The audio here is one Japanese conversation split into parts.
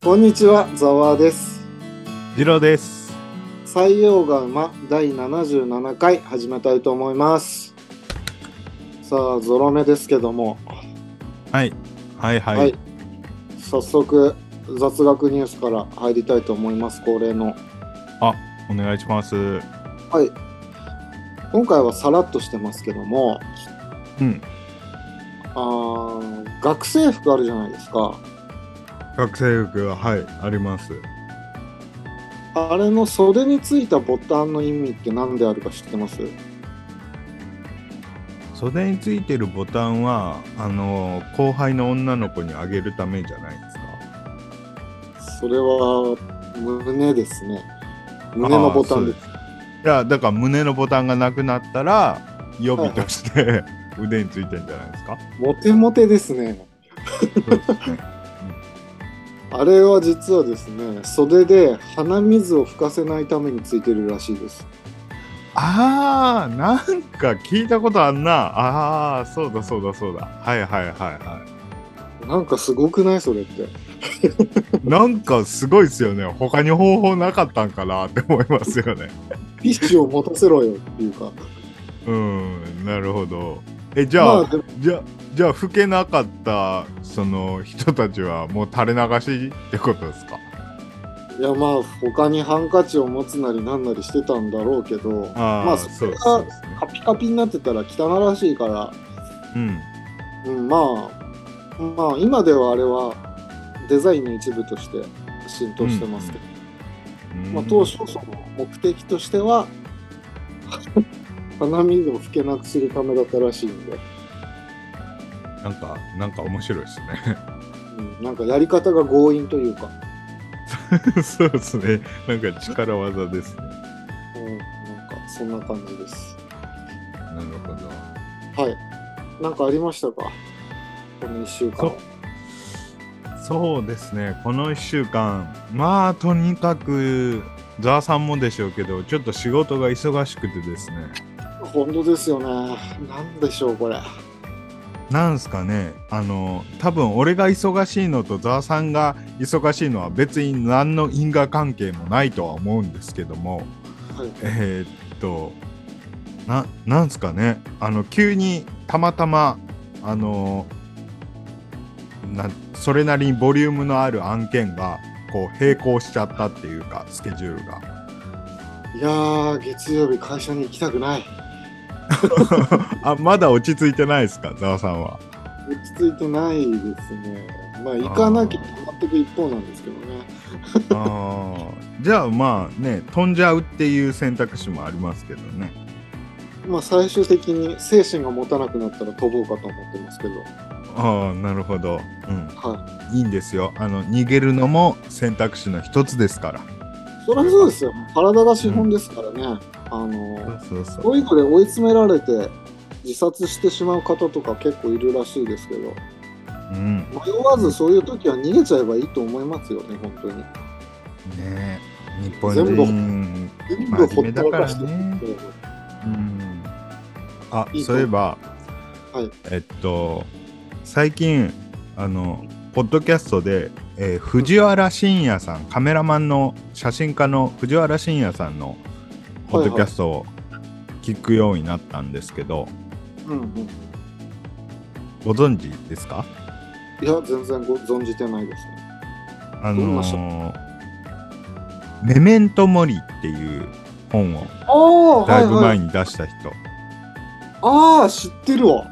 こんにちは、ザワーです。次郎です。採用が馬第77回始めたいと思います。さあ、ゾロ目ですけども、はい。はいはい。はい早速雑学ニュースから入りたいと思います、恒例の。お願いします。はい。今回はさらっとしてますけども、うん。あー学生服あるじゃないですか。学生服は、はい、あります。あれの袖についたボタンの意味って何であるか知ってます？袖についてるボタンは、あの、後輩の女の子にあげるためじゃないですか。それは胸ですね。胸のボタンです。いや、だから胸のボタンがなくなったら、予備として、腕についてんじゃないですか。モテモテですね。そうですね。あれは実はですね、袖で鼻水を吹かせないためについてるらしいです。あー、なんか聞いたことあんな。あー、そうだそうだそうだ。はいはいはいはなんかすごくないそれって。い。なんかすごいですよね。他に方法なかったんかなって思いますよね。ティッシュを持たせろよっていうか。うん、なるほど。え、じゃあ、まあじゃじゃあ、吹けなかったその人たちはもう垂れ流しってことですか？いやまあ他にハンカチを持つなりなんなりしてたんだろうけど、まあそれが。カピカピになってたら汚らしいから、うん。うん、まあ、まあ今ではあれはデザインの一部として浸透してますけど、まあ、当初その目的としては 鼻水を吹けなくするためだったらしいんで、なんか、なんか面白いですね。うん、なんかやり方が強引というか、そうですね。なんか力技ですね。うん、なんかそんな感じです。なるほど。はい。なんかありましたか？この1週間そう。ですね。この1週間、まあ、とにかく、ザワさんもでしょうけど、ちょっと仕事が忙しくてですね。本当ですよね。なんでしょう、これ。なんすかね、あの、多分俺が忙しいのとザワさんが忙しいのは別に何の因果関係もないとは思うんですけども、はい。えーっと、な、なんすかね、あの、急にたまたま、あの、なそれなりにボリュームのある案件が、こう、並行しちゃったっていうか、スケジュールが。いやー、月曜日会社に行きたくない。あ、まだ落ち着いてないですか、ザワさんは。落ち着いてないですね。まあ、行かなきゃ止まっていく一方なんですけどね。あーじゃあまあね飛んじゃうっていう選択肢もありますけどねまあ、最終的に精神が持たなくなったら飛ぼうかと思ってますけど。ああなるほど、うん、はいいんですよあの逃げるのも選択肢の一つですからい。そりゃそうですよ。体が資本ですからね。あの、そうそうそう。いうので追い詰められて自殺してしまう方とか結構いるらしいですけど、うん。迷わずそういう時は逃げちゃえばいいと思いますよね、本当に。ねえ。日本全部人全部ほったらかして。ねうん。あそういえばはい。えっと最近あのポッドキャストで、えー藤原信也さんカメラマンの写真家の藤原信也さんのポッドキャストを聞くようになったんですけど、うんうん。ご存知ですか？いや、全然ご存じてないですね。あのーメメントモリっていう本をだいぶ前に。に出した人、ああ、知ってるわ。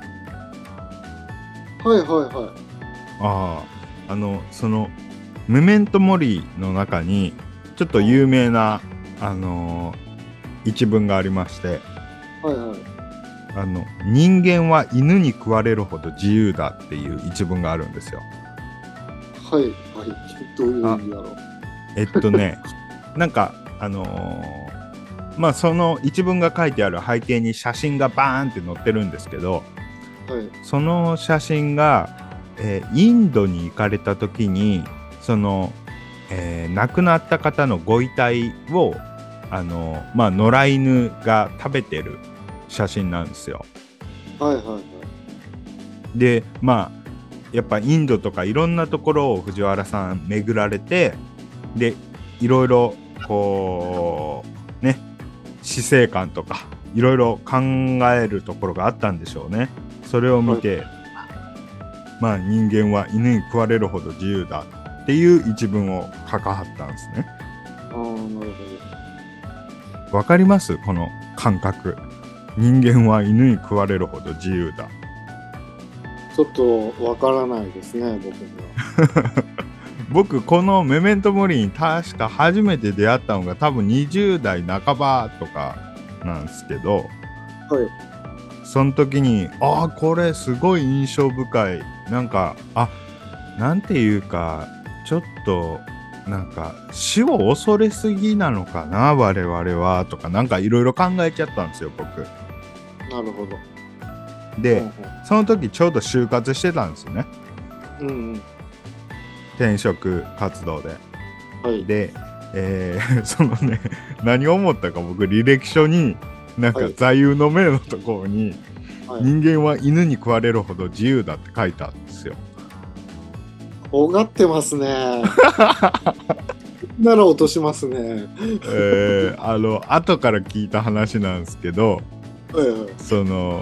はいはいはい。あああのそのメメントモリの中にちょっと有名な、あのー一文がありましてはいはい。あの人間は犬に食われるほど自由だっていう一文があるんですよ。はいはい。どういう意味だろう。えっとね なんかあのーまあその一文が書いてある背景に写真がバーンって載ってるんですけどはい。その写真が、えーインドに行かれた時にその、えー亡くなった方のご遺体をあのまあ野良犬が食べてる写真なんですよ。はいはいはい。でまあやっぱインドとかいろんなところを藤原さん巡られてでいろいろこうね死生観とかいろいろ考えるところがあったんでしょうね。それを見て、まあ人間は犬に食われるほど自由だっていう一文を書かはったんですね。ああ、なるわかります？この感覚。人間は犬に食われるほど自由だ。ほど。ちょっとわからないですね、僕には。僕このメメントモリに確か初めて出会ったのが多分20代半ばとかなんですけどはい。その時にああこれすごい印象深いなんかあなんていうかちょっとなんか死を恐れすぎなのかな我々はとかなんかいろいろ考えちゃったんですよ僕なるほど。でうんその時ちょうど就活してたんですよねうんうん。転職活動ではい。で、えー そのね何を思ったか僕履歴書になんかはい座右の銘のところに、はい人間は犬に食われるほど自由だって書いてあるんですよ。尖ってますね。なら落としますね。えーあの後から聞いた話なんですけどはいはい。その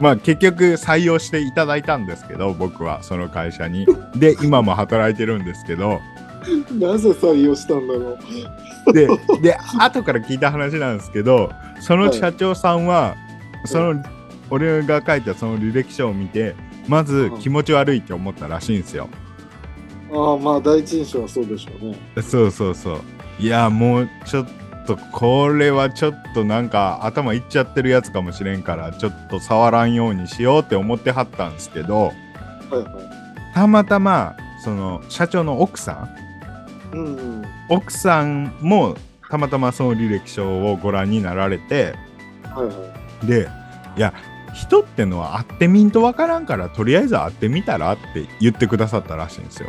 まあ結局採用していただいたんですけど僕はその会社に。で今も働いてるんですけどなぜ採用したんだろう。でで後から聞いた話なんですけどその社長さんは、その俺が書いたその履歴書を見てまず気持ち悪いって思ったらしいんですよ。ああ、まあ第一印象はそうでしょうね。そうそうそう。いやもうちょっとこれはちょっとなんか頭いっちゃってるやつかもしれんからちょっと触らんようにしようって思ってはったんですけどはいはい。たまたまその社長の奥さんうんうん。奥さんもたまたまその履歴書をご覧になられてはいはい。でいや人ってのは会ってみんとわからんからとりあえず会ってみたらって言ってくださったらしいんですよ。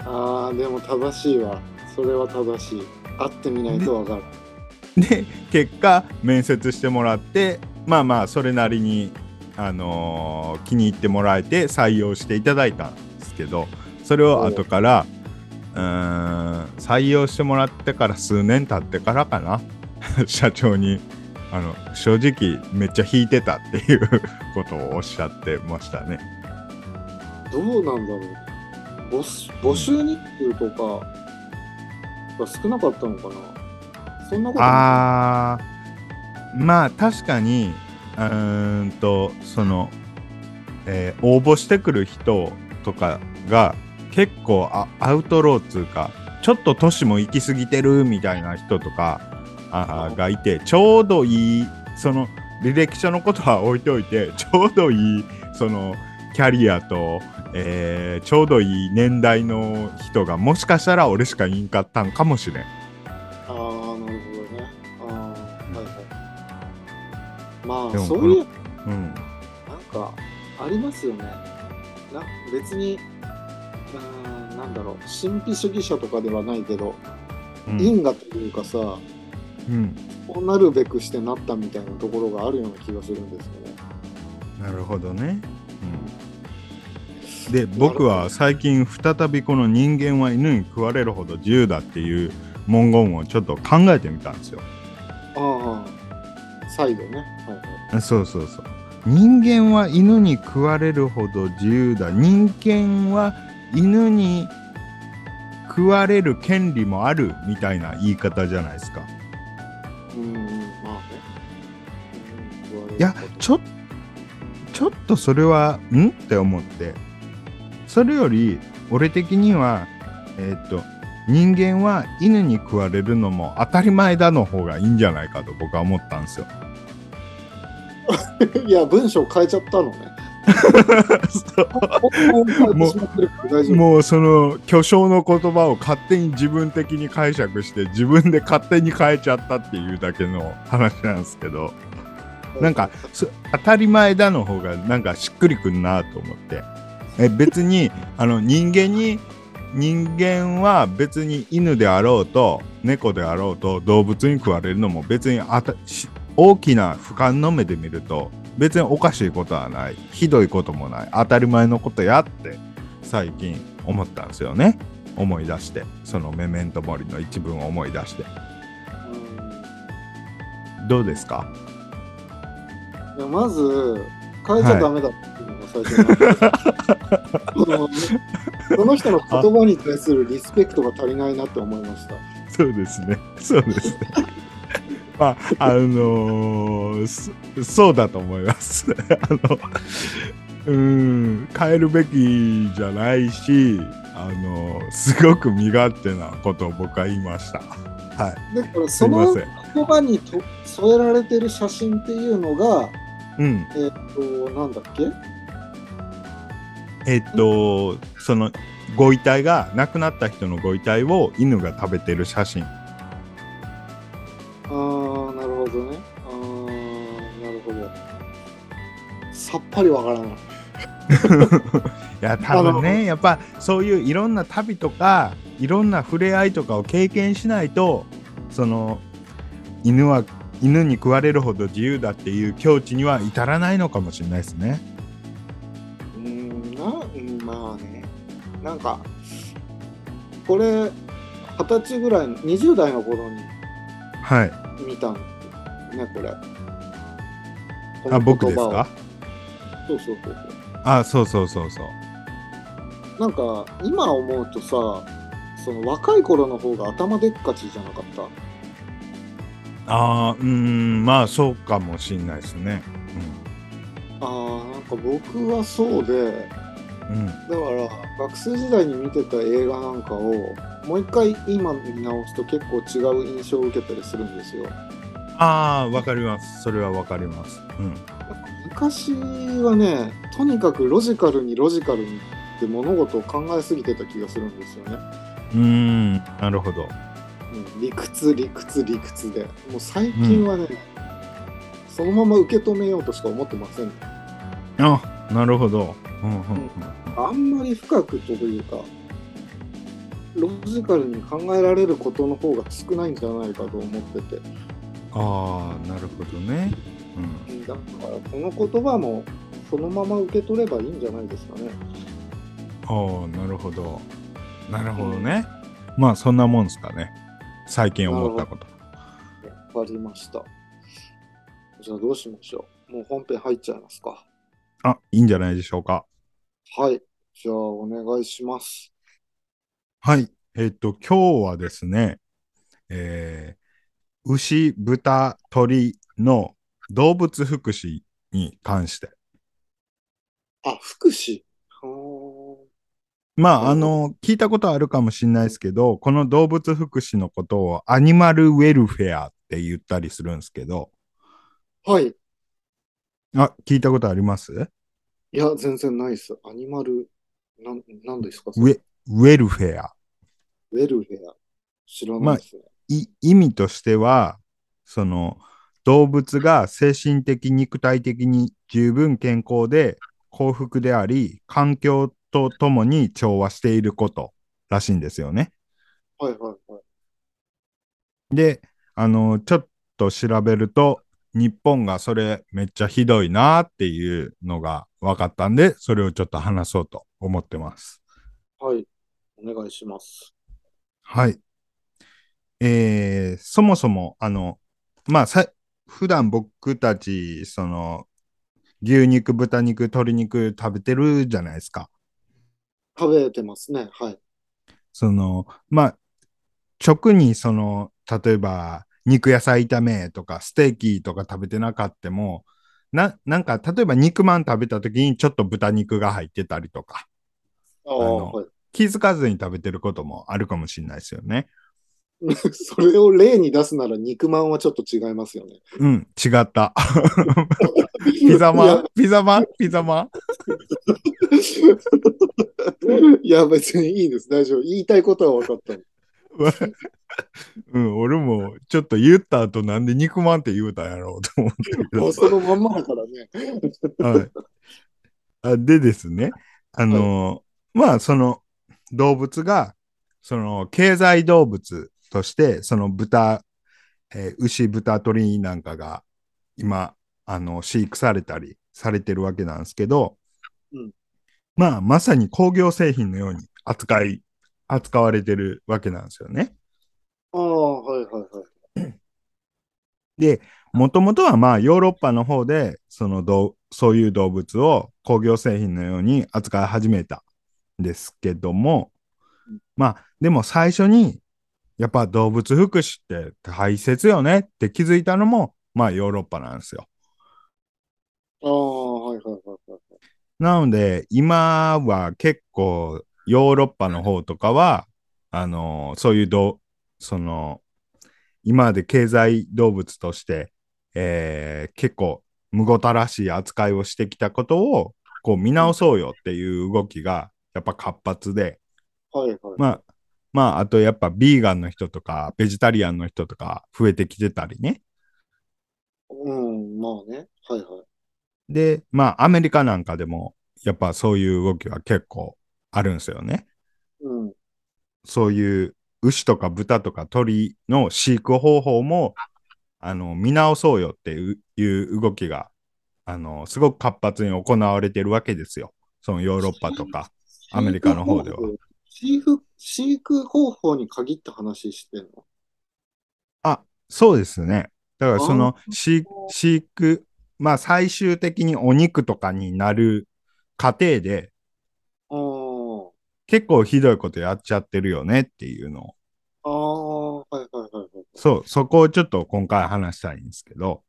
ああ、でも正しいわ。それは正しい。会ってみないとわかる。で 結果面接してもらってまあまあそれなりに、あのー気に入ってもらえて採用していただいたんですけどそれを後からうーん採用してもらってから数年経ってからかな 社長にあの正直めっちゃ引いてたっていう ことをおっしゃってましたね。どうなんだろう。募集募集日数とかが少なかったのかな。そんなことあーまあ確かにうーんとその、えー応募してくる人とかが結構あアウトローっつうかちょっと年も行き過ぎてるみたいな人とかあーがいてちょうどいいその履歴書のことは置いておいてちょうどいいそのキャリアと、えーちょうどいい年代の人がもしかしたら俺しかいんかったんかもしれん。ああ、なるほどね。ああ、はいはい。まあ、そういう、うんなんか、ありますよね。な別に、うーん、なんだろう、神秘主義者とかではないけど、うん因果というかさ、うんこうなるべくしてなったみたいなところがあるような気がするんですよね。なるほどね。で僕は最近再びこの「人間は犬に食われるほど自由だ」っていう文言をちょっと考えてみたんですよ。ああ、再度ね。はいはい。そうそうそう。人間は犬に食われるほど自由だ。人間は犬に食われる権利もあるみたいな言い方じゃないですか。いやちょちょっとそれはん？って思ってそれより俺的にはえーっと人間は犬に食われるのも当たり前だの方がいいんじゃないかと僕は思ったんですよ。いや、文章変えちゃったのね。もう。もうその巨匠の言葉を勝手に自分的に解釈して自分で勝手に変えちゃったっていうだけの話なんですけど なんかそ当たり前だの方がなんかしっくりくんなと思って。え別に あの人間に人間は別に犬であろうと猫であろうと動物に食われるのも別にあたし大きな俯瞰の目で見ると別におかしいことはない。ひどいこともない。当たり前のことやって最近思ったんですよね。思い出して。そのメメントモリの一文を思い出して。どうですか？いやまず変えちゃダメだっていうのが最初にあってその人の言葉に対するリスペクトが足りないなって思いました。そうですね。そうですね。まああのーそそうだと思います。あのうん変えるべきじゃないしあのすごく身勝手なことを僕は言いました。はい。だからすそのいません。言葉にと添えられてる写真っていうのが、うんえっ、と、なんだっけ？えっとそのご遺体が亡くなった人のご遺体を犬が食べてる写真あー、なるほどね。あー、なるほど。さっぱりわからない。いや多分ねやっぱそういういろんな旅とかいろんな触れ合いとかを経験しないとその犬は犬に食われるほど自由だっていう境地には至らないのかもしれないですね。うーん、な、うんまあね。なんか、これ、二十歳ぐらいの、20代の頃にはい。見たんですね、これ。こあの僕ですか？そうそうそうそう。あそうそうそうそう。なんか今思うとさその若い頃の方が頭でっかちじゃなかった？ああうーんまあそうかもしれないですね。あーなんか僕はそうでうん。うん、だから学生時代に見てた映画なんかをもう一回今見直すと結構違う印象を受けたりするんですよああわかります。それはわかります。うん。昔はねとにかくロジカルにロジカルにって物事を考えすぎてた気がするんですよね、うーんなるほど。うん、理屈理屈理屈でもう最近はね、そのまま受け止めようとしか思ってませんあなるほど。うんうんうんあんまり深くというか、ロジカルに考えられることの方が少ないんじゃないかと思ってて、ああなるほどね。うん。だからこの言葉もそのまま受け取ればいいんじゃないですかね。ああなるほど。なるほどね。まあそんなもんですかね。最近思ったこと。わかりました。じゃあどうしましょう。もう本編入っちゃいますか。あいいんじゃないでしょうか。はい。じゃあお願いします。はい。えっ、と、今日はですね、えー牛、豚、鳥の動物福祉に関して。あ、福祉？はまあ、うんあの、聞いたことあるかもしれないですけど、この動物福祉のことをアニマルウェルフェアって言ったりするんですけど、ーはい。あ、聞いたことあります？いや、全然ないです。アニマル、なん、なんですか？ウェウェルフェア。ウェルフェア。知らないですね。い意味としては、その動物が精神的、肉体的に十分健康で幸福であり、環境とともに調和していることらしいんですよね。はいはいはい。で、あの、ちょっと調べると、日本がそれめっちゃひどいなっていうのが分かったんで、それをちょっと話そうと思ってます。はい。お願いします。はい。えーそもそも、あの、まあ、さ、普段僕たち、その、牛肉、豚肉、鶏肉食べてるじゃないですか。食べてますね。はい。その、まあ、直にその、例えば、肉野菜炒めとか、ステーキとか食べてなかっても、な、なんか、例えば肉まん食べた時にちょっと豚肉が入ってたりとか、ああ、のはい。気づかずに食べてることもあるかもしれないですよね。それを例に出すなら肉まんはちょっと違いますよね。うん、違った。ピザいやマンピザマンピザマン いや、別にいいです。大丈夫。言いたいことは分かった。うん、俺もちょっと言った後なんで肉まんって言うたんやろうと思ってそのまんまだからね。はい、あでですね、あのまあその動物がその経済動物としてその豚、えー牛、豚、鳥なんかが今あの飼育されたりされてるわけなんですけど、うんまあまさに工業製品のように扱い扱われてるわけなんですよね。ああ、はいはいはい。で、もともとはまあヨーロッパの方でそのどうそういう動物を工業製品のように扱い始めたんですけども、まあでも最初にやっぱ動物福祉って大切よねって気づいたのもまあヨーロッパなんですよ。ああ、はいはいはいはい。なので今は結構ヨーロッパの方とかはあのそういうどその今まで経済動物として、えー結構むごたらしい扱いをしてきたことをこう見直そうよっていう動きがやっぱ活発で、はいはい。まあ、まあ、あとやっぱビーガンの人とかベジタリアンの人とか増えてきてたりね。うん、まあね。はいはい。で、まあアメリカなんかでもやっぱそういう動きは結構あるんですよね。うん。そういう牛とか豚とか鳥の飼育方法もあの見直そうよっていう動きがあのすごく活発に行われてるわけですよ。そのヨーロッパとか。アメリカの方では飼育。飼育方法に限った話してんの？あ、そうですね。だからそのあ飼飼育、まあ最終的にお肉とかになる過程で結構ひどいことやっちゃってるよねっていうのを、ああ、はいはいはいはい。そう、そこをちょっと今回話したいんですけど、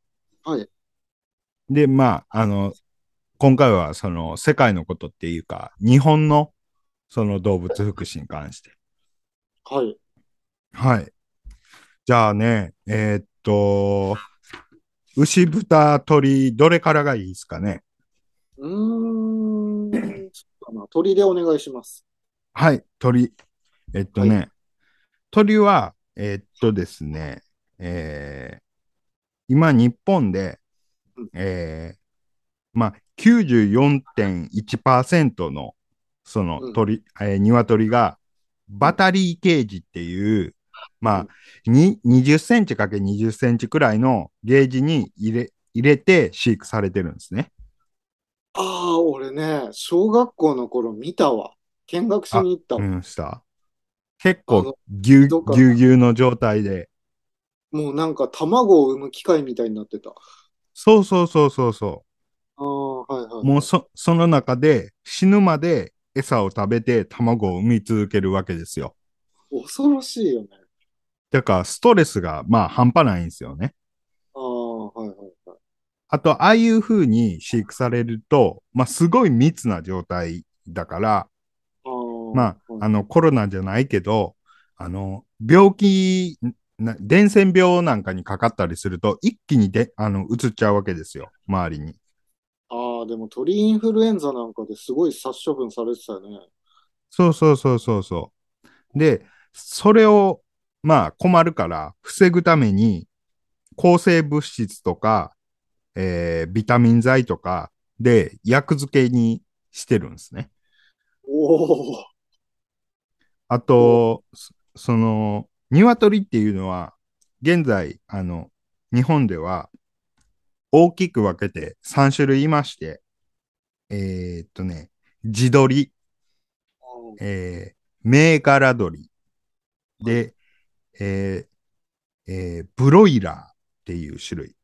はい。で、まあ、あの、今回はその世界のことっていうか、日本のその動物福祉に関して。はい。はい。じゃあね、えーっと、牛、豚、鳥、どれからがいいですかね？うーん。そうだな。鳥でお願いします。はい、鳥。えっとね、は鳥は、えーっとですね、えー今日本でうん、えーまあ、94.1%のそのうん鳥、えー鶏がバタリーケージっていう、まあ、に20センチかけ20センチくらいのゲージに入れ入れて飼育されてるんですね。ああ、俺ね、小学校の頃見たわ。見学しに行ったわ。うん、した？結構ぎゅぎゅうぎゅうの状態で。もうなんか卵を産む機械みたいになってた。あそうそうそうそうそあ、はいはう。い。もうそその中で死ぬまで餌を食べて卵を産み続けるわけですよ。恐ろしいよね。だからストレスがまあ半端ないんですよね。ああ、はいはいはい。あと、ああいう風に飼育されると、まあすごい密な状態だから、まあ、あのコロナじゃないけど、あの、病気、な伝染病なんかにかかったりすると、一気にであの移っちゃうわけですよ、周りに。でも鳥インフルエンザなんかですごい殺処分されてたよね。そうそうそうそうそう。で、それを、まあ困るから防ぐために、抗生物質とか、えービタミン剤とかで薬漬けにしてるんですね。おお、あと、そその、鶏っていうのは、現在、あの、日本では大きく分けて3種類いまして、えーっとね、地鶏、えー、銘柄鶏で、えーえーブロイラーっていう種類。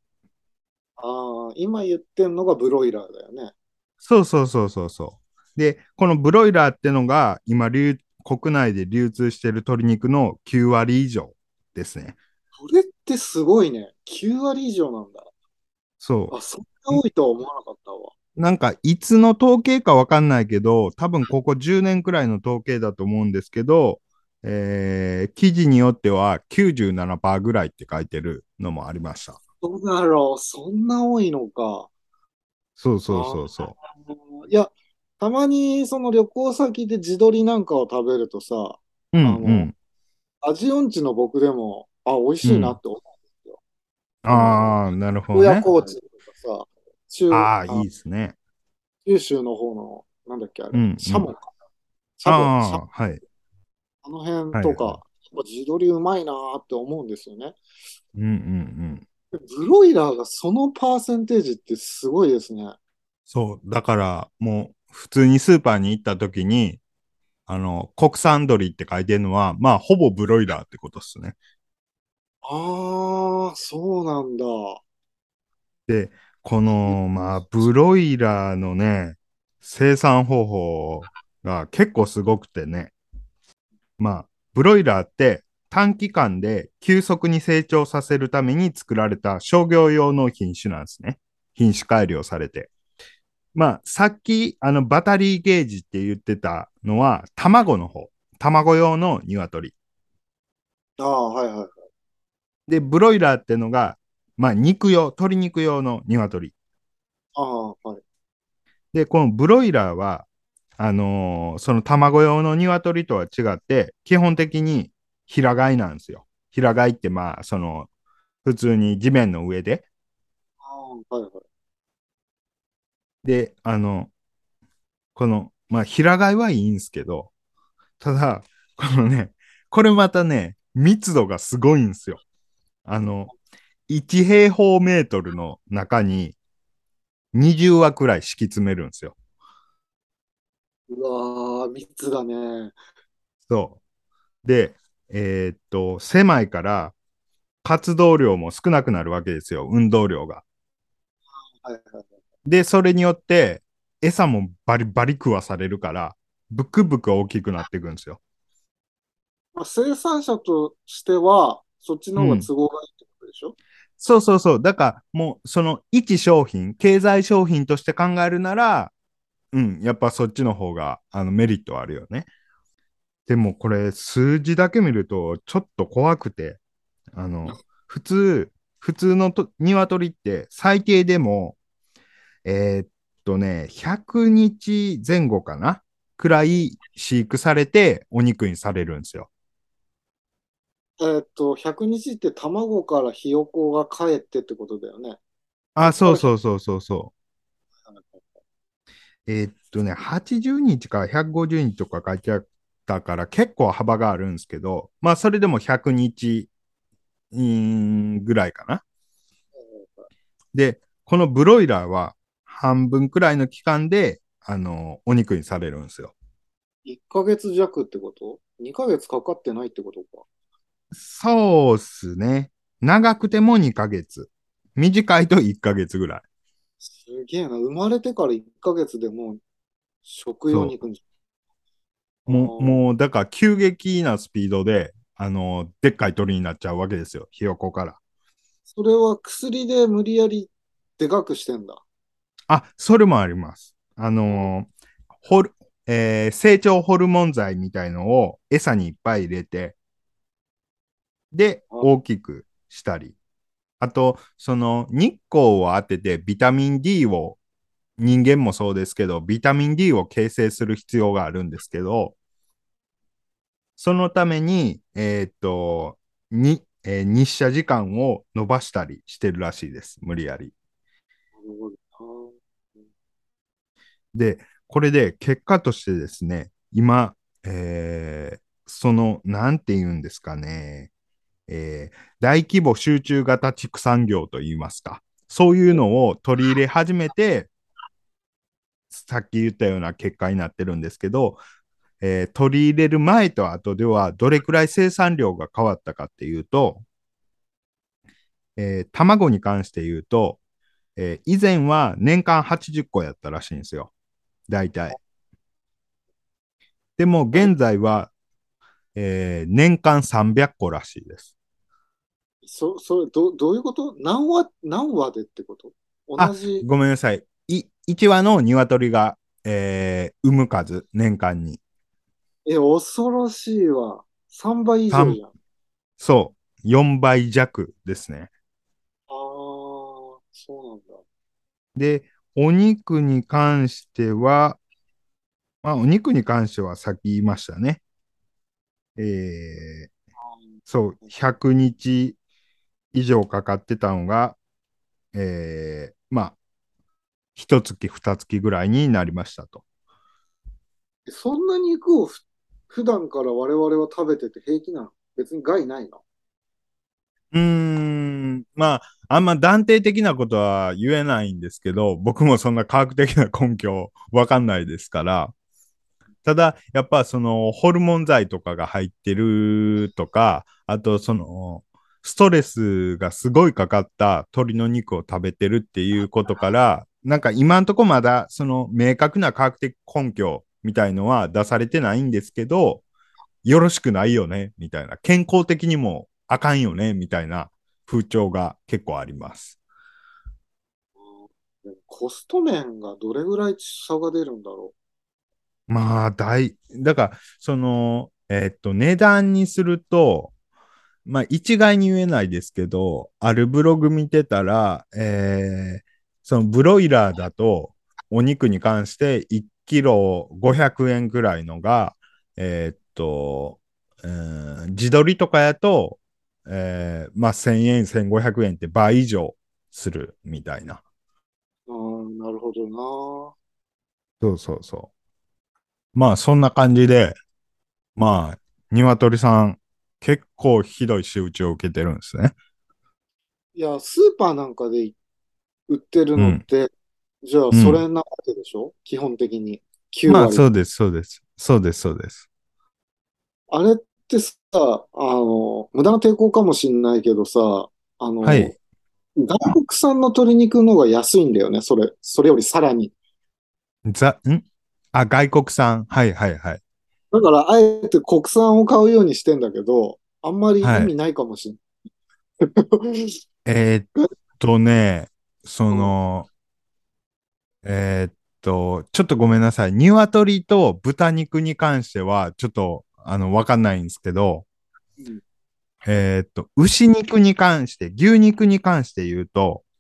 ああ、今言ってんのがブロイラーだよね。そうそうそうそうそう。で、このブロイラーってのが今流、国内で流通している鶏肉の9割以上ですね。それってすごいね。9割以上なんだ。そうあ、。そんな多いとは思わなかったわ。なんか、いつの統計かわかんないけど、多分ここ10年くらいの統計だと思うんですけど、えー記事によっては97%ぐらいって書いてるのもありました。どうだろう。そんな多いのか。そうそうそうそいや、たまにその旅行先で地鶏なんかを食べるとさ、う。うんあのうん。味音痴の僕でも、あ、美味しいなって思う。ああ、なるほどね。親高知とかさ、中ああ、いいですね。九州の方の、なんだっけ、あれ、うんうんシャモか。シャモ、シャああ、はい。あの辺とか、はいはやっぱ地鶏うまいなーって思うんですよね。うんうんブロイラーがそのパーセンテージってすごいですね。そう。だから、もう、普通にスーパーに行った時に、あの、国産鶏って書いてるのは、まあ、ほぼブロイラーってことですね。ああ、そうなんだ。で、この、まあ、ブロイラーのね、生産方法が結構すごくてね。まあ、ブロイラーって短期間で急速に成長させるために作られた商業用の品種なんですね。品種改良されて。まあ、さっき、あの、バタリーゲージって言ってたのは、卵の方。卵用の鶏。ああ、はいはいはい。で、ブロイラーってのが、まあ、肉用、鶏肉用の鶏。ああ、はい。で、このブロイラーは、あのーその卵用の鶏とは違って、基本的に平飼いなんですよ。平飼いって、まあ、その、普通に地面の上で。ああ、はいはい。で、あの、この、まあ、平飼いはいいんですけど、ただ、このね、これまたね、密度がすごいんですよ。あの、1平方メートルの中に20羽くらい敷き詰めるんですよ。うわー、3つだね。そう。で、えーっと、狭いから活動量も少なくなるわけですよ、運動量が。はいはいはい。で、それによって餌もバリバリ食わされるから、ブクブク大きくなっていくんですよ。まあ、生産者としては、そっちの方が都合がいいってことでしょ、そうそうそう。だからもうその一商品、経済商品として考えるなら、うん、やっぱそっちの方があのメリットあるよね。でもこれ数字だけ見るとちょっと怖くて、あの、普通、普通のと鶏って最低でも、えーっとね、100日前後かな？くらい飼育されてお肉にされるんですよ。えーっと、100日って卵からひよこが帰ってってことだよね。あ、そうそうそうそうそう。えーっとね、80日から150日とか書いてあったから結構幅があるんですけど、まあそれでも100日ぐらいかな。で、このブロイラーは半分くらいの期間で、あの、お肉にされるんですよ。1ヶ月弱ってこと ?2 ヶ月かかってないってことか。そうっすね。長くても2ヶ月。短いと1ヶ月ぐらい。すげえな。生まれてから1ヶ月でもう食用に行くんじもう、あーもう、だから急激なスピードで、あの、でっかい鳥になっちゃうわけですよ。ひよこから。それは薬で無理やりでかくしてんだ。あ、それもあります。あのーホル、えー成長ホルモン剤みたいのを餌にいっぱい入れて、で、あ大きくしたり。あと、その日光を当ててビタミン D を、人間もそうですけど、ビタミン D を形成する必要があるんですけど、そのために、えーっと、に、えー日射時間を伸ばしたりしてるらしいです。無理やり。で、これで結果としてですね、今、えーその、なんて言うんですかね、えー大規模集中型畜産業といいますか、そういうのを取り入れ始めて、さっき言ったような結果になってるんですけど、えー取り入れる前と後ではどれくらい生産量が変わったかっていうと、えー卵に関して言うと、えー以前は年間80個やったらしいんですよ。大体。でも現在は、えー年間300個らしいです。そ、それ、ど、どういうこと？何話、何話でってこと？あ同じ、ごめんなさい。い1羽の鶏が、えー産む数、年間に。え、恐ろしいわ。3倍以上じゃん。あそう、4倍弱ですね。あー、そうなんだ。で、お肉に関しては、まあ、お肉に関してはさっき言いましたね。えーそう、100日以上かかってたのが、えーまあ、一月、二月ぐらいになりましたと。えそんな肉をふ普段から我々は食べてて平気なの？別に害ないの？うーん、まあ、あんま断定的なことは言えないんですけど、僕もそんな科学的な根拠わかんないですから、ただ、やっぱそのホルモン剤とかが入ってるとか、あとそのストレスがすごいかかった鶏の肉を食べてるっていうことから、なんか今んとこまだその明確な科学的根拠みたいのは出されてないんですけど、よろしくないよね、みたいな。健康的にもあかんよね、みたいな風潮が結構あります。コスト面がどれぐらい差が出るんだろうまあ、大、だから、その、えっと、値段にすると、まあ、一概に言えないですけど、あるブログ見てたら、えーそのブロイラーだと、お肉に関して1キロ500円ぐらいのが、えーっと、うん地鶏とかやと、えーまあ、1000円、1500円って倍以上するみたいな。う。うん、なるほどな。そうそうそう。まあ、そんな感じで、まあ、鶏さん、結構ひどい仕打ちを受けてるんですね。いや、スーパーなんかで売ってるのって、じゃあそれなわけでしょ、基本的に。9まあ、割。そうです、そうです。そうです、そうです。あれってさ、あの、無駄な抵抗かもしんないけどさ、あの、はい。外国産の鶏肉の方が安いんだよね、それ、それよりさらに。ざ、ん？あ、外国産。はい、はい、はい。だから、あえて国産を買うようにしてんだけど、あんまり意味ないかもしんない。えーっとね、その、えーっと、ちょっとごめんなさい。鶏と豚肉に関しては、ちょっと、あの、わかんないんですけど、うんえーっと、牛肉に関して、牛肉に関して言うと、うん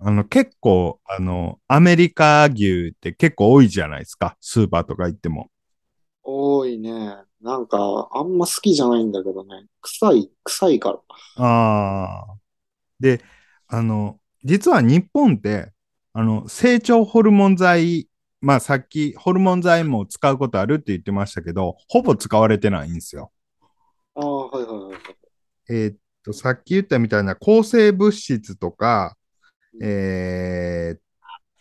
あの、結構、あの、アメリカ牛って結構多いじゃないですか。スーパーとか行っても。多いね。なんか、あんま好きじゃないんだけどね。臭い、臭いから。ああ。で、あの、実は日本って、あの、成長ホルモン剤、まあさっきホルモン剤も使うことあるって言ってましたけど、ほぼ使われてないんですよ。ああ、はいはいはいはい。えーっと、さっき言ったみたいな抗生物質とか、えーっ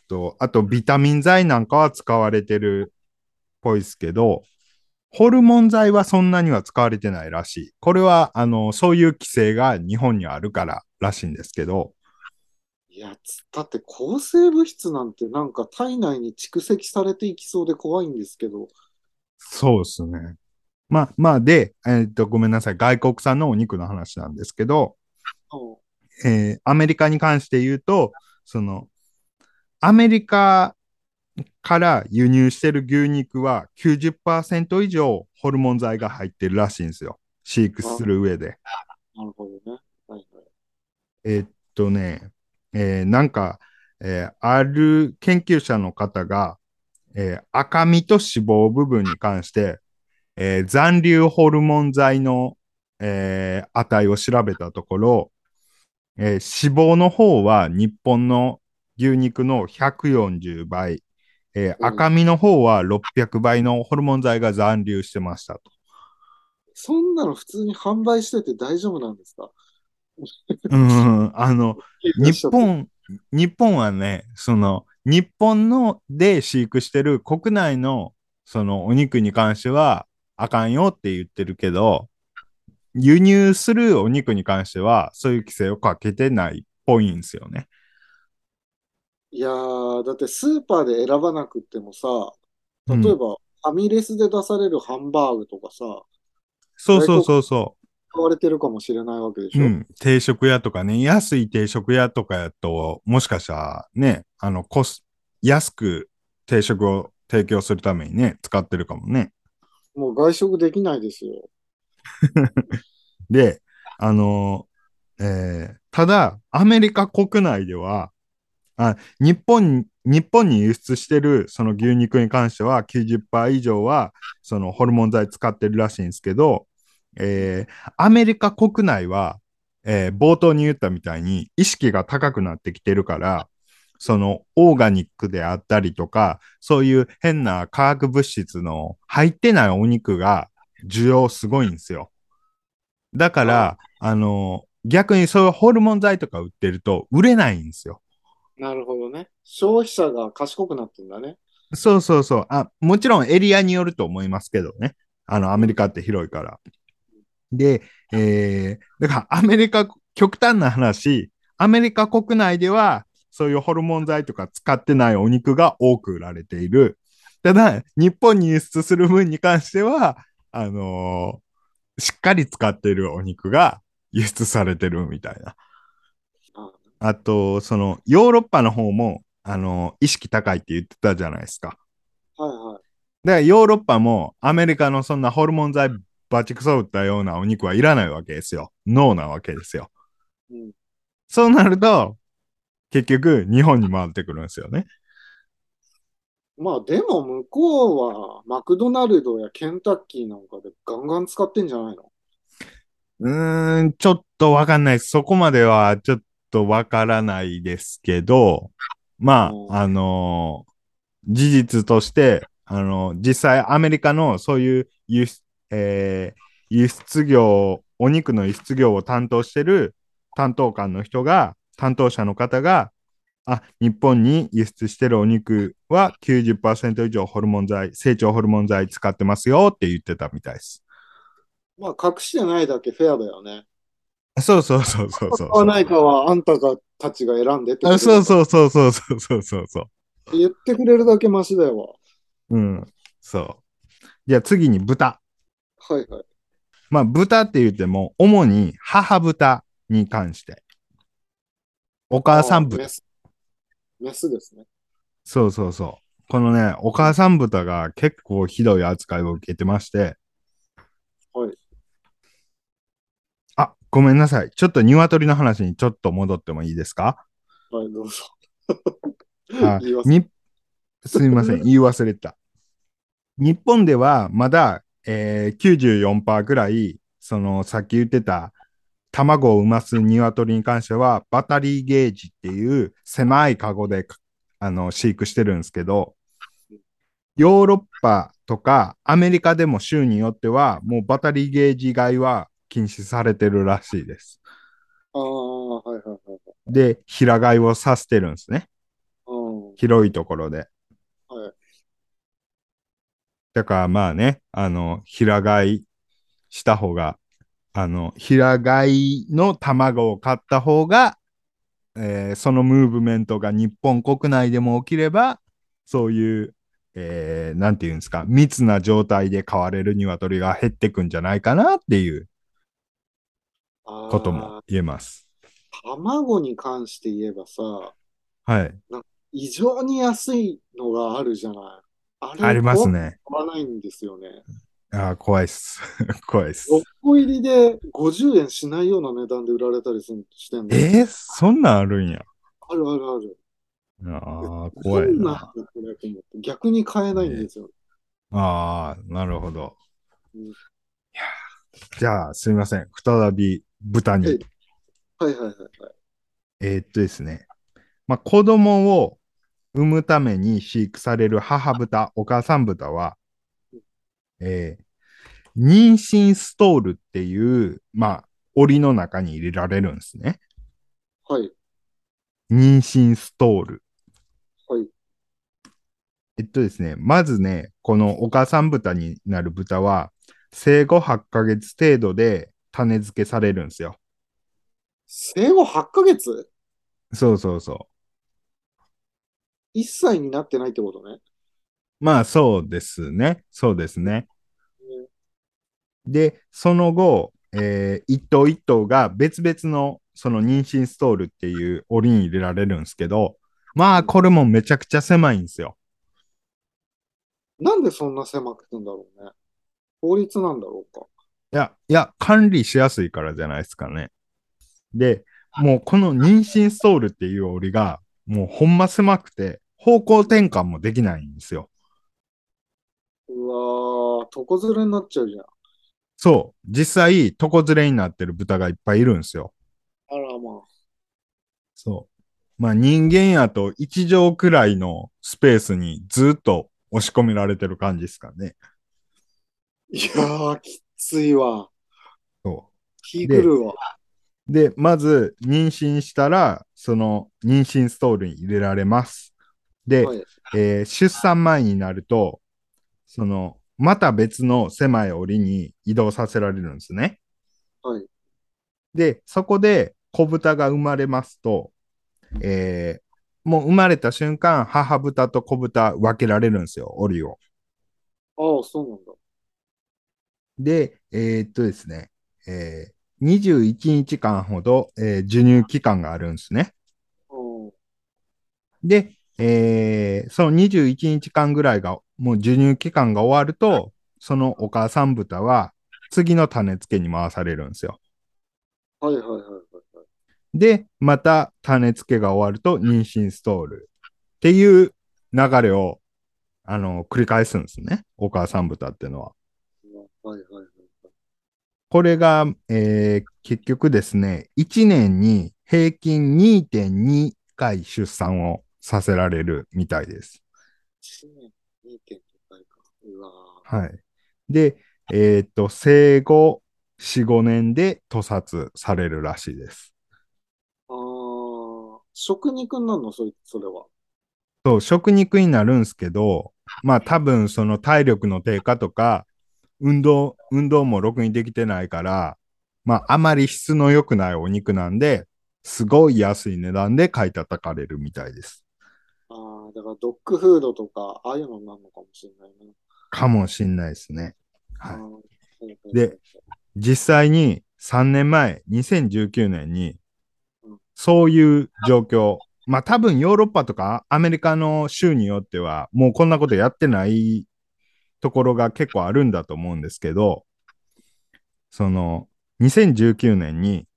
と、あとビタミン剤なんかは使われてるっぽいですけど、ホルモン剤はそんなには使われてないらしい。これは、あの、そういう規制が日本にあるかららしいんですけど、いや、つだって抗生物質なんてなんか体内に蓄積されていきそうで怖いんですけど。そうですね。まあ、まあ、で、えーっと、ごめんなさい。外国産のお肉の話なんですけど、うんえーアメリカに関して言うと、その、アメリカから輸入してる牛肉は90%以上ホルモン剤が入ってるらしいんですよ。飼育する上で。なるほどね。はいはい。えーっとね、えーなんか、えーある研究者の方が、えー赤身と脂肪部分に関して、えー残留ホルモン剤の、えー値を調べたところ、えー脂肪の方は日本の牛肉の140倍、えーうん赤身の方は600倍のホルモン剤が残留してましたと。そんなの普通に販売してて大丈夫なんですか？うん、あの、日本、日本はね、その、日本ので飼育してる国内の、そのお肉に関しては、あかんよって言ってるけど、輸入するお肉に関しては、そういう規制をかけてないっぽいんですよね。いやー、だってスーパーで選ばなくってもさ、うん例えば、ファミレスで出されるハンバーグとかさ、そうそうそうそ買われてるかもしれないわけでしう。ょ。うん。定食屋とかね、安い定食屋とかやと、もしかしたらね、あの、コス、安く定食を提供するためにね、使ってるかもね。もう外食できないですよ。で、あの、えーただ、アメリカ国内では、あ日本、日本に輸出してるその牛肉に関しては90%以上はそのホルモン剤使ってるらしいんですけど、えーアメリカ国内は、えー冒頭に言ったみたいに意識が高くなってきてるから、そのオーガニックであったりとか、そういう変な化学物質の入ってないお肉が需要すごいんですよ。だから、あの、逆にそういうホルモン剤とか売ってると売れないんですよ。なるほどね。消費者が賢くなってんだね。そうそうそう。あ、もちろんエリアによると思いますけどね。あの、アメリカって広いから。で、えー、だからアメリカ、極端な話、アメリカ国内では、そういうホルモン剤とか使ってないお肉が多く売られている。ただ、日本に輸出する分に関しては、あのーしっかり使っているお肉が輸出されてるみたいな。ああと、その、ヨーロッパの方も、あのー意識高いって言ってたじゃないですか。はいはい。だからヨーロッパもアメリカのそんなホルモン剤バチクソ打ったようなお肉はいらないわけですよ。ノーなわけですよ。うん、そうなると、結局日本に回ってくるんですよね。まあでも向こうはマクドナルドやケンタッキーなんかでガンガン使ってんじゃないの？うーん、ちょっとわかんないです。そこまではちょっとわからないですけど、まあ、あのー事実として、あの実際アメリカのそういう輸出、えー輸出業、お肉の輸出業を担当してる担当官の人が、担当者の方が、あ、日本に輸出してるお肉は90%以上ホルモン剤、成長ホルモン剤使ってますよって言ってたみたいです。まあ隠してないだけフェアだよね。そうそうそうそうそう。買わないかはあんたがたちが選んでってそうう。そうそうそうそうそうそうそう。言ってくれるだけマシだよ。うん。そう。じゃあ次に豚。はいはい。まあ豚って言っても、主に母豚に関して。お母さん豚。あメス。ですね。そうそうそう。このね、お母さん豚が結構ひどい扱いを受けてまして。はい。あ、ごめんなさい。ちょっと鶏の話にちょっと戻ってもいいですか？はい、どうぞ。あにすみません、言い忘れてた。日本ではまだ、えー、94%ぐらい、そのさっき言ってた卵を産ます鶏に関しては、バタリーゲージっていう狭いカゴであの飼育してるんですけど、ヨーロッパとかアメリカでも州によっては、もうバタリーゲージ買いは禁止されてるらしいです。ああ、はいはいはい。で、平飼いをさせてるんですね。うん。広いところで。はい。だからまあね、あの、平飼いした方が、あの、平飼いの卵を買った方が、えーそのムーブメントが日本国内でも起きれば、そういう、えーなんていうんですか、密な状態で飼われる鶏が減ってくんじゃないかなっていうことも言えます。卵に関して言えばさ、はい。異常に安いのがあるじゃない。あれありますね。買わないんですよね。あー怖いっす。怖いっす。6個入りで50円しないような値段で売られたりするしてんだよ。えー、そんなんあるんや。あるあるある。ああ、怖いそんな逆に買えないんですよ。ああ、なるほど。じゃあ、すみません。再び豚に。はいはいはいはい。えーっとですね。まあ、子供を産むために飼育される母豚、お母さん豚は、えー妊娠ストールっていう、まあ、檻の中に入れられるんですね。はい。妊娠ストール。はい。えっとですね、まずね、このお母さん豚になる豚は、生後8ヶ月程度で種付けされるんですよ。生後8ヶ月？そうそうそう。?1 歳になってないってことね。まあそうですね。そうですね。で、その後、えー一頭一頭が別々のその妊娠ストールっていう檻に入れられるんですけど、まあこれもめちゃくちゃ狭いんですよ。なんでそんな狭くてんだろうね。法律なんだろうか。いや、いや、管理しやすいからじゃないですかね。で、もうこの妊娠ストールっていう檻が、もうほんま狭くて、方向転換もできないんですよ。うわー、床ずれになっちゃうじゃん。そう。実際、床ずれになってる豚がいっぱいいるんですよ。あらまあ。そう。まあ人間やと1畳くらいのスペースにずっと押し込められてる感じですかね。いやー、きついわ。そ気狂うわ。で、まず妊娠したら、その妊娠ストールに入れられます。で、はい。えー出産前になると、その、また別の狭い檻に移動させられるんですね。はい。で、そこで子豚が生まれますと、えーもう生まれた瞬間、母豚と子豚分けられるんですよ、檻を。ああ、そうなんだ。で、えーっとですね、えー21日間ほど、えー授乳期間があるんですね。うん。で、えーその21日間ぐらいが、もう授乳期間が終わると、そのお母さん豚は次の種付けに回されるんですよ。はいはいはいはいはい。で、また種付けが終わると妊娠ストールっていう流れを、あの、繰り返すんですね。お母さん豚っていうのは。はいはいはい。これが、えー結局ですね、1年に平均2.2回出産をさせられるみたいです。1年2.2回か。うわはい。で、えーっと、生後4、5年で屠殺されるらしいです。ああ、食肉になるの？それ、それは。そう、食肉になるんですけど、まあ多分その体力の低下とか、運動、運動もろくにできてないから、まああまり質の良くないお肉なんで、すごい安い値段で買い叩かれるみたいです。だからドッグフードとか、ああいうのになるのかもしれないね。かもしんないですね。はいで、実際に3年前、2019年にうん、そういう状況、まあ多分ヨーロッパとかアメリカの州によっては、もうこんなことやってないところが結構あるんだと思うんですけど、その2019年に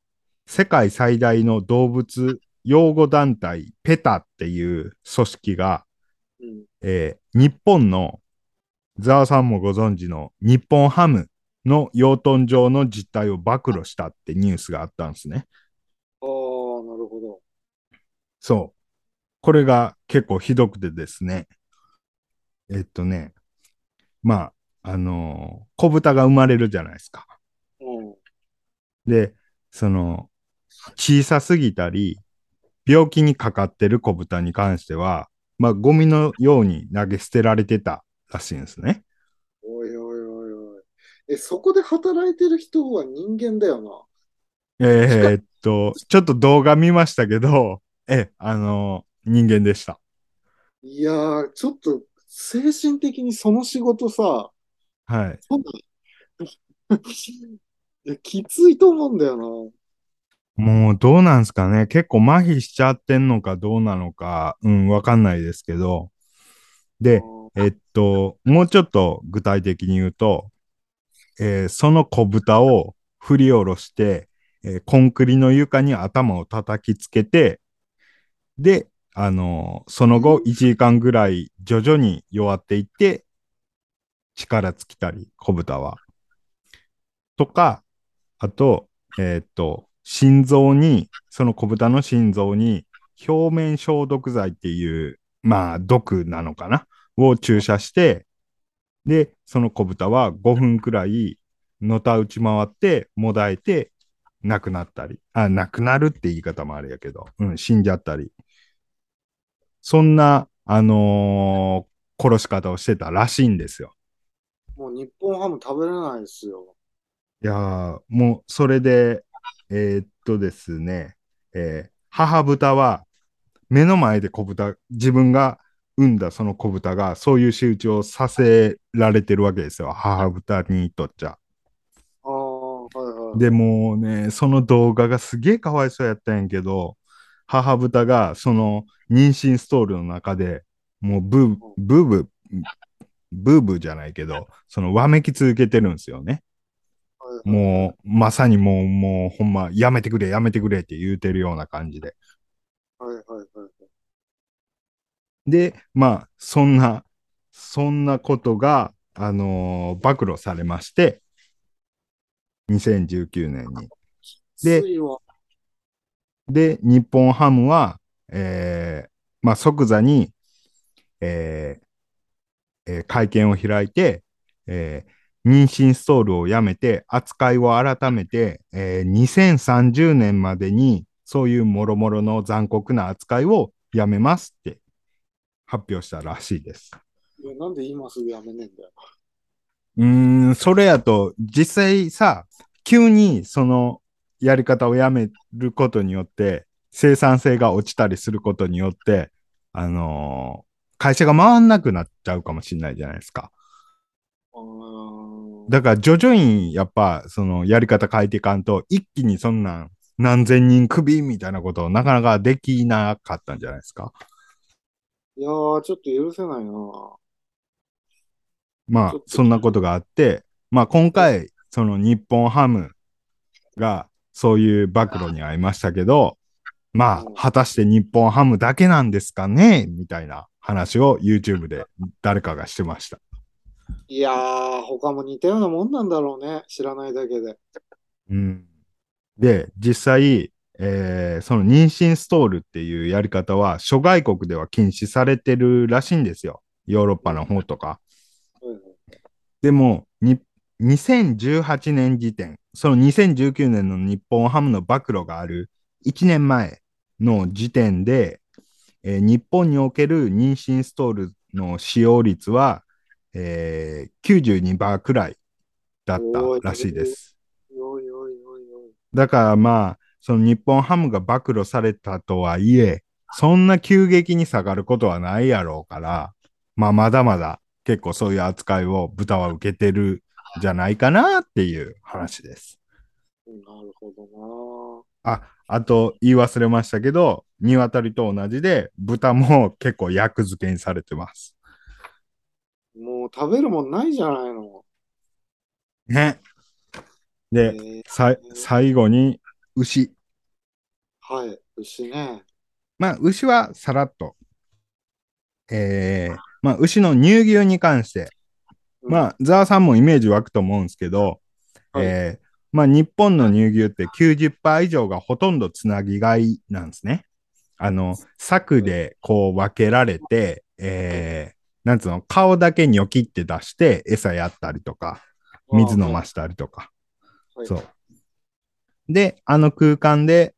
世界最大の動物養護団体ペタっていう組織が、うん。えー日本の、ザワさんもご存知の日本ハムの養豚場の実態を暴露したってニュースがあったんですね。ああ、なるほど。そう。これが結構ひどくてですね。えっとね、まあ、あのー子豚が生まれるじゃないですか。うん。で、その、小さすぎたり、病気にかかってる子豚に関しては、まあ、ゴミのように投げ捨てられてたらしいんですね。おいおいおいおい。え、そこで働いてる人は人間だよな。えーっと、ちょっと動画見ましたけど、え、あの人間でした。いやー、ちょっと精神的にその仕事さ、はい。そんな、いやきついと思うんだよな。もうどうなんすかね。結構麻痺しちゃってんのかどうなのか、うん、わかんないですけど。で、えっと、もうちょっと具体的に言うと、えーその子豚を振り下ろして、えーコンクリの床に頭を叩きつけて、で、あのーその後1時間ぐらい徐々に弱っていって、力尽きたり、子豚は。とか、あと、えーっと、心臓に、その子豚の心臓に表面消毒剤っていう、まあ、毒なのかな？を注射して、で、その子豚は5分くらい、のた打ち回って、もだえて、亡くなったり、あ、亡くなるって言い方もあれやけど、うん、死んじゃったり。そんな、あのー殺し方をしてたらしいんですよ。もう日本ハム食べれないですよ。いやー、もう、それで、えーっとですね、えー母豚は、目の前で子豚、自分が産んだその子豚が、そういう仕打ちをさせられてるわけですよ。母豚にとっちゃ。ああ、はいはい。でもうね、その動画がすげえかわいそうやったんやけど、母豚がその妊娠ストールの中でもうブー、ブーブー、ブーブーじゃないけど、そのわめき続けてるんですよね。もう、まさにもう、もうほんま、やめてくれ、やめてくれって言うてるような感じで。はいはいはいはい。で、まあ、そんな、そんなことが、あのー暴露されまして、2019年に。でで、日本ハムは、えーまあ、即座に、えーえー会見を開いて、えー妊娠ストールをやめて、扱いを改めて、えー2030年までに、そういうもろもろの残酷な扱いをやめますって発表したらしいです。いやなんで今すぐやめねえんだよ。うーん、それやと、実際さ、急にそのやり方をやめることによって、生産性が落ちたりすることによって、あのー会社が回んなくなっちゃうかもしれないじゃないですか。あーだから徐々にやっぱそのやり方変えていかんと、一気にそんなん何千人クビみたいなことをなかなかできなかったんじゃないですか？いやー、ちょっと許せないな。まあそんなことがあって、まあ今回、その日本ハムがそういう暴露に遭いましたけど、まあうん、果たして日本ハムだけなんですかね？みたいな話を YouTube で誰かがしてました。いやー、他も似たようなもんなんだろうね。知らないだけで。うん、で、実際、えーその妊娠ストールっていうやり方は諸外国では禁止されてるらしいんですよ。ヨーロッパの方とか。はいはいでも、に2018年時点、その2019年の日本ハムの暴露がある1年前の時点で、えー日本における妊娠ストールの使用率は、えー92%くらいだったらしいです。だからまあ、その日本ハムが暴露されたとはいえ、そんな急激に下がることはないやろうから、まあまだまだ結構そういう扱いを豚は受けてるんじゃないかなっていう話です。なるほどあ、あと言い忘れましたけど、鶏と同じで豚も結構薬漬けにされてます。なもう食べるもんないじゃないの。ね。えで、ーさ最後に牛。はい。牛ね。まあ、牛はさらっと。えー、まあ、牛の乳牛に関して、うんまあ、ザワさんもイメージ湧くと思うんですけど、はいえーまあ、日本の乳牛って90%以上がほとんどつなぎ飼いなんですね。あの、柵でこう分けられて、えー、なんつうの、顔だけニョキって出して餌やったりとか、水飲ましたりとか。はいそう。で、あの空間で、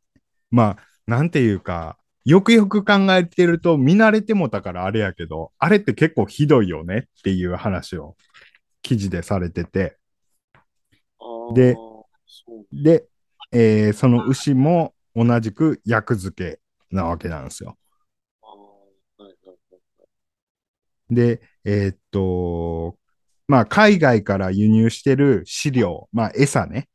まあ、なんていうか、よくよく考えてると見慣れてもたからあれやけど、あれって結構ひどいよねっていう話を記事でされてて、でで、えーその牛も同じく薬漬けなわけなんですよ。あーはいはいはいで、えーっと、まあ、海外から輸入してる飼料、まあ、餌ね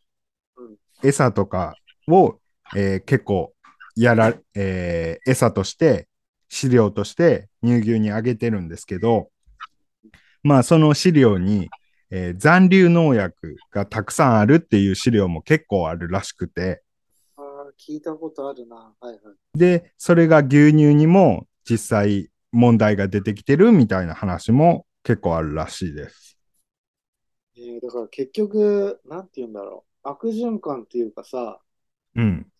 うん。餌とかを、えー結構、やら、えー餌として、飼料として乳牛にあげてるんですけど、まあ、その飼料に、えー残留農薬がたくさんあるっていう飼料も結構あるらしくて、あー聞いたことあるな。はいはい。で、それが牛乳にも実際問題が出てきてるみたいな話も結構あるらしいです。えーだから結局、なんて言うんだろう。悪循環っていうかさ、うん。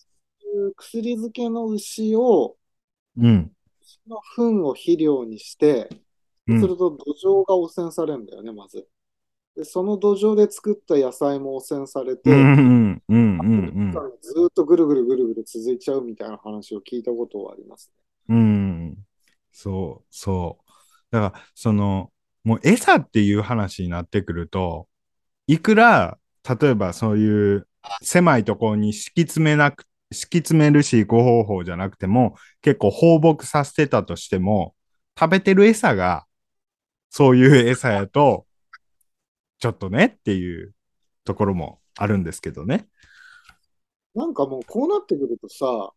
薬漬けの牛を、うん。牛の糞を肥料にして、すると土壌が汚染されるんだよね、まず。で、その土壌で作った野菜も汚染されて、うんうんうんうんずーっとぐるぐるぐるぐる続いちゃうみたいな話を聞いたことはありますね。うん。うん。そう、そう。だから、その、もう餌っていう話になってくると、いくら、例えばそういう狭いところに敷き詰めなく、敷き詰める飼育方法じゃなくても、結構放牧させてたとしても、食べてる餌が、そういう餌やと、ちょっとねっていうところもあるんですけどね。なんかもうこうなってくるとさ、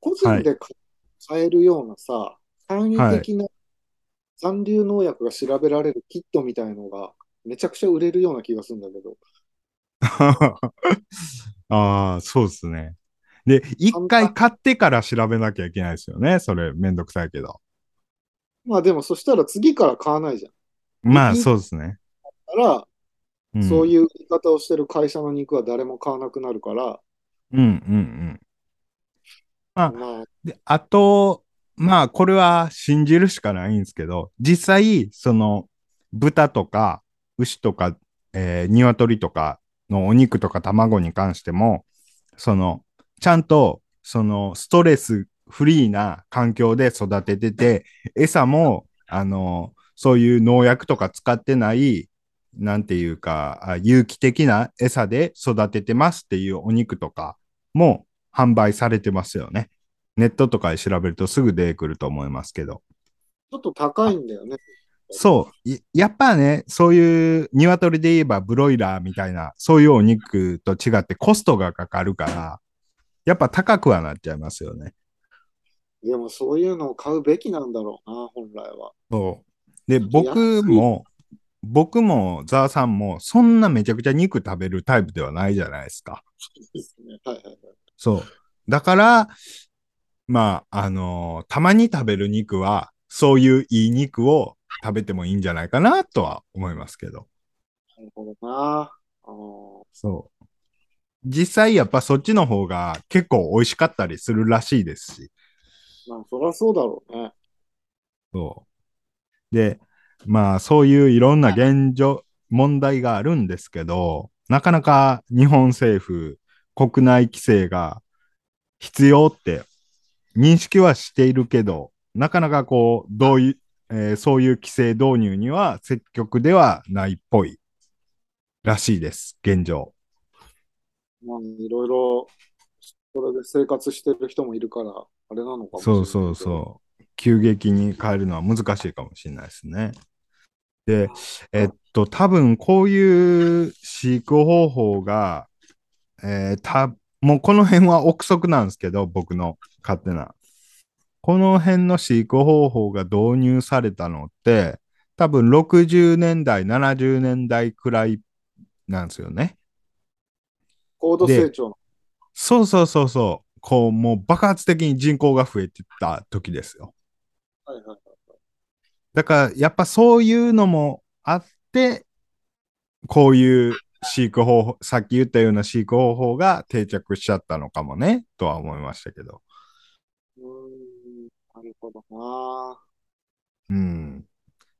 個人で買えるようなさ、簡易的な残留農薬が調べられるキットみたいのがめちゃくちゃ売れるような気がするんだけど。ああ、そうですね。で、一回買ってから調べなきゃいけないですよね。それ、めんどくさいけど。まあでもそしたら次から買わないじゃん。まあ、そうですね。だから、うん、そういう売り方をしてる会社の肉は誰も買わなくなるから、うんうんうん。あまあ、で、あと、まあ、これは信じるしかないんですけど、実際、その、豚とか牛とか、えー、鶏とかのお肉とか卵に関しても、その、ちゃんと、その、ストレスフリーな環境で育ててて、餌も、あの、そういう農薬とか使ってない、なんていうか、有機的な餌で育ててますっていうお肉とかも販売されてますよね。ネットとかで調べるとすぐ出てくると思いますけど。ちょっと高いんだよね。そう。やっぱね、そういう鶏で言えばブロイラーみたいな、そういうお肉と違ってコストがかかるから、やっぱ高くはなっちゃいますよね。でもそういうのを買うべきなんだろうな、本来は。そう。で、僕も、僕もザーさんも、そんなめちゃくちゃ肉食べるタイプではないじゃないですか。そうですね。はいはいはい。そう。だから、まあ、あのー、たまに食べる肉は、そういういい肉を食べてもいいんじゃないかなとは思いますけど。なるほどな。そう。実際やっぱそっちの方が結構美味しかったりするらしいですし。まあ、そりゃそうだろうね。そう。で、まあそういういろんな現状、問題があるんですけど、なかなか日本政府、国内規制が必要って認識はしているけど、なかなかこう、どういう、えー、そういう規制導入には積極ではないっぽいらしいです、現状。まあ、いろいろ、それで生活してる人もいるから、あれなのかもしれない。そうそうそう。急激に変えるのは難しいかもしれないですね。で、えっと、多分こういう飼育方法が、えー、た、もうこの辺は憶測なんですけど、僕の勝手な。この辺の飼育方法が導入されたのって、多分60年代、70年代くらいなんですよね。高度成長そうそうそうそう。こう、もう爆発的に人口が増えてった時ですよ。はいはいはい。だから、やっぱそういうのもあって、こういう飼育方法、さっき言ったような飼育方法が定着しちゃったのかもね、とは思いましたけど。なるほどな。うん。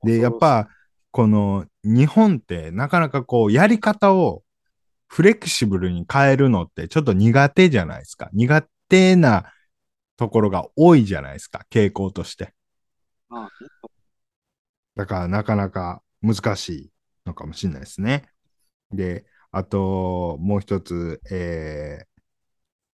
で、やっぱ、この日本ってなかなかこう、やり方をフレキシブルに変えるのってちょっと苦手じゃないですか。苦手なところが多いじゃないですか、傾向として。ああだからなかなか難しいのかもしれないですね。で、あともう一つ、え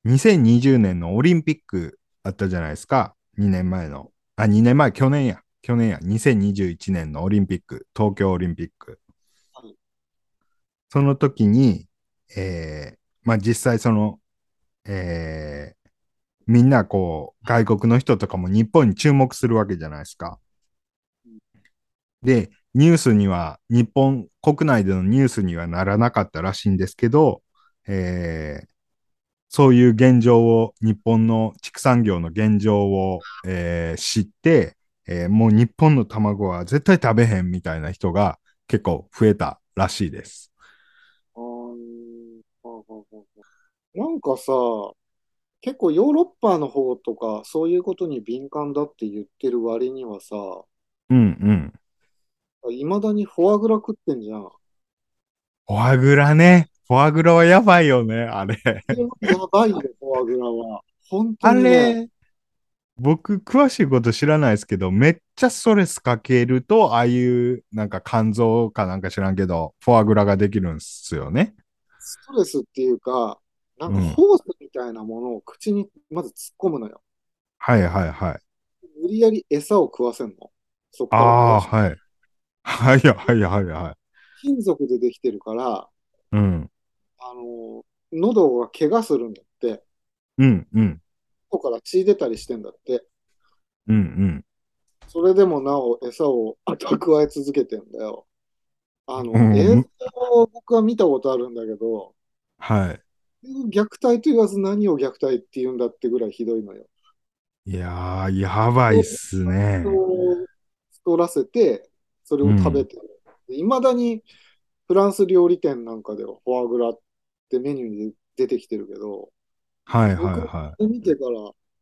ー、2020年のオリンピックあったじゃないですか。2年前の。あ、2年前、去年や。去年や。2021年のオリンピック、東京オリンピック。その時に、えー、まあ実際その、えー、みんなこう、外国の人とかも日本に注目するわけじゃないですか。で、ニュースには、日本国内でのニュースにはならなかったらしいんですけど、えー、そういう現状を、日本の畜産業の現状を、えー、知って、えー、もう日本の卵は絶対食べへんみたいな人が結構増えたらしいです。なんかさ、結構ヨーロッパの方とか、そういうことに敏感だって言ってる割にはさ、うんうん。いまだにフォアグラ食ってんじゃん。フォアグラね。フォアグラはやばいよね、あれ。やばいよ、フォアグラは。本当あに、ね。れ、僕、詳しいこと知らないですけど、めっちゃストレスかけると、ああいう、なんか肝臓かなんか知らんけど、フォアグラができるんですよね。ストレスっていうか、なんかホースみたいなものを口にまず突っ込むのよ。はいはいはい。無理やり餌を食わせんの。そっから。ああ、はい。はいはいはいはい。金属でできてるから、うん。あの、喉が怪我するんだって。うんうん。ここから血出たりしてんだって。うんうん。それでもなお餌を 蓄え続けてんだよ。あの、うん、映像を僕は見たことあるんだけど、はい。虐待と言わず何を虐待って言うんだってぐらいひどいのよ。いやー、やばいっすね。太らせて、それを食べていま、うん、だにフランス料理店なんかではフォアグラってメニューに出てきてるけど、はいはいはい。見てから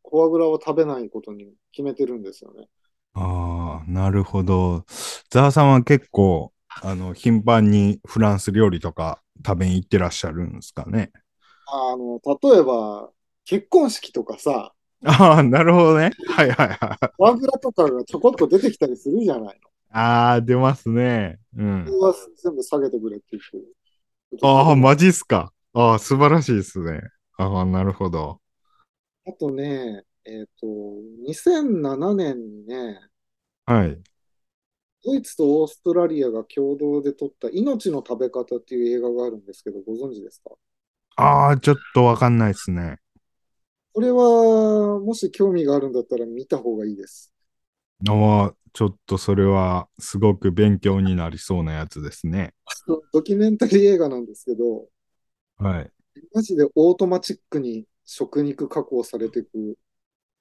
フォアグラを食べないことに決めてるんですよね。ああ、なるほど。ザーさんは結構あの、頻繁にフランス料理とか食べに行ってらっしゃるんですかね？あの、例えば、結婚式とかさ、ああ、なるほどね。はいはいはい。フォアグラとかがちょこっと出てきたりするじゃないああ、出ますね。うんは全部下げてくれって言って。ああ、マジっすか。ああ、素晴らしいですね。ああ、なるほど。あとね、えっと、2007年にね、はい。ドイツとオーストラリアが共同で撮った命の食べ方っていう映画があるんですけど、ご存知ですか？ああ、ちょっとわかんないですね。これは、もし興味があるんだったら見た方がいいです。ああ、ちょっとそれはすごく勉強になりそうなやつですね。ドキュメンタリー映画なんですけど、はい。マジでオートマチックに食肉加工されていく、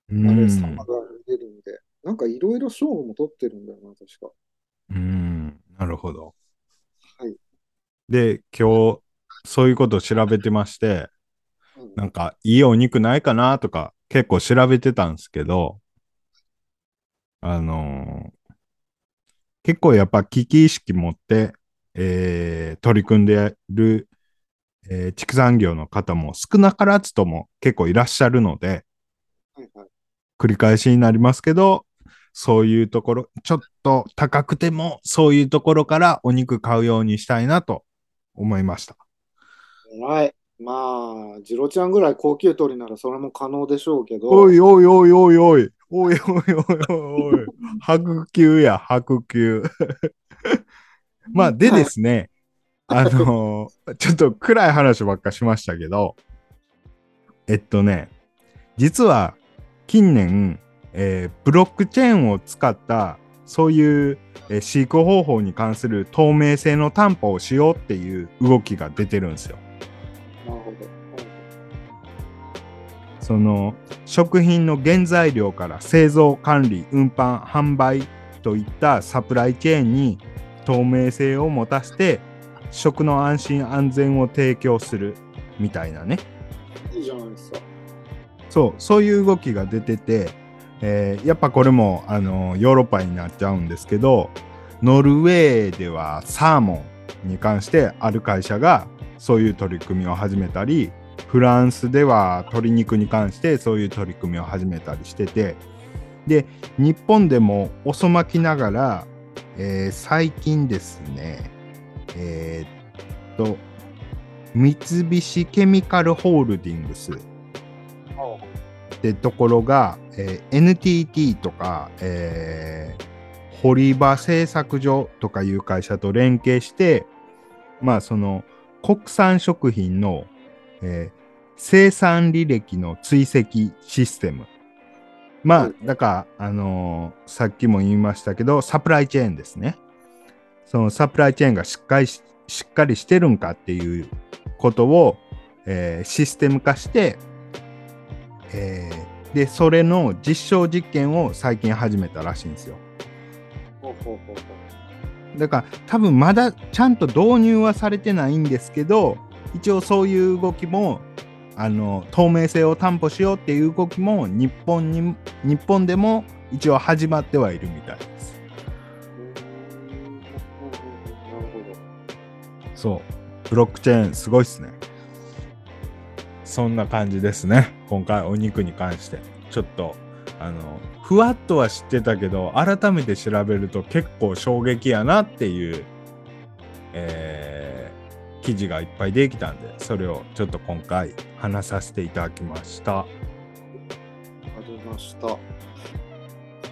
うあれ、ん。様が見れるんで、なんかいろいろ賞も取ってるんだよな、確か。うん。なるほど。はい。で、今日、そういうことを調べてまして、うんなんか、いいお肉ないかなとか、結構調べてたんですけど、あのー結構やっぱ危機意識持って、えー取り組んでる、えー畜産業の方も少なからずとも結構いらっしゃるので、はいはい。繰り返しになりますけど、そういうところ、ちょっと高くても、そういうところからお肉買うようにしたいなと思いました。偉い。まあ、ジロちゃんぐらい高級鳥ならそれも可能でしょうけど、おいおいおいおいおい、おいおいおいおいおい、白球や、白球。まあ、でですね、あのーちょっと暗い話ばっかしましたけど、えっとね、実は近年、えーブロックチェーンを使った、そういう、えー飼育方法に関する透明性の担保をしようっていう動きが出てるんですよ。なるほど。その食品の原材料から製造管理運搬販売といったサプライチェーンに透明性を持たせて食の安心安全を提供するみたいなねいいじゃないですか。そうそういう動きが出てて、えーやっぱこれもあのヨーロッパになっちゃうんですけどノルウェーではサーモンに関してある会社がそういう取り組みを始めたりフランスでは鶏肉に関してそういう取り組みを始めたりしててで日本でも遅まきながら、えー最近ですねえーっと三菱ケミカルホールディングスってところが、えー NTT とか、えー堀場製作所とかいう会社と連携して、まあその国産食品の、えー生産履歴の追跡システム。まあはい、だから、あのーさっきも言いましたけど、サプライチェーンですね。そのサプライチェーンがしっかりししっかりしてるんかっていうことを、えーシステム化して、えーで、それの実証実験を最近始めたらしいんですよ。だから多分まだちゃんと導入はされてないんですけど、一応そういう動きも、あの、透明性を担保しようっていう動きも日本に、日本でも一応始まってはいるみたいです。そう。ブロックチェーンすごいっすね。そんな感じですね。今回お肉に関して。ちょっと、あの、ふわっとは知ってたけど、改めて調べると結構衝撃やなっていう、えー記事がいっぱいできたんで、それをちょっと今回話させていただきました。ありました。そ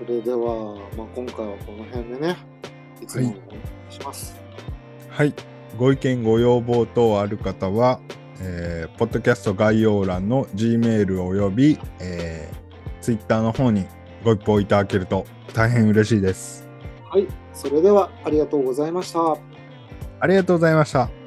れでは、まあ、今回はこの辺でね、いつものお願いします。はい。ご意見、ご要望等ある方は、えーポッドキャスト概要欄の Gmail および、えー、Twitter の方にご一報いただけると大変嬉しいです。はい、それではありがとうございました。ありがとうございました。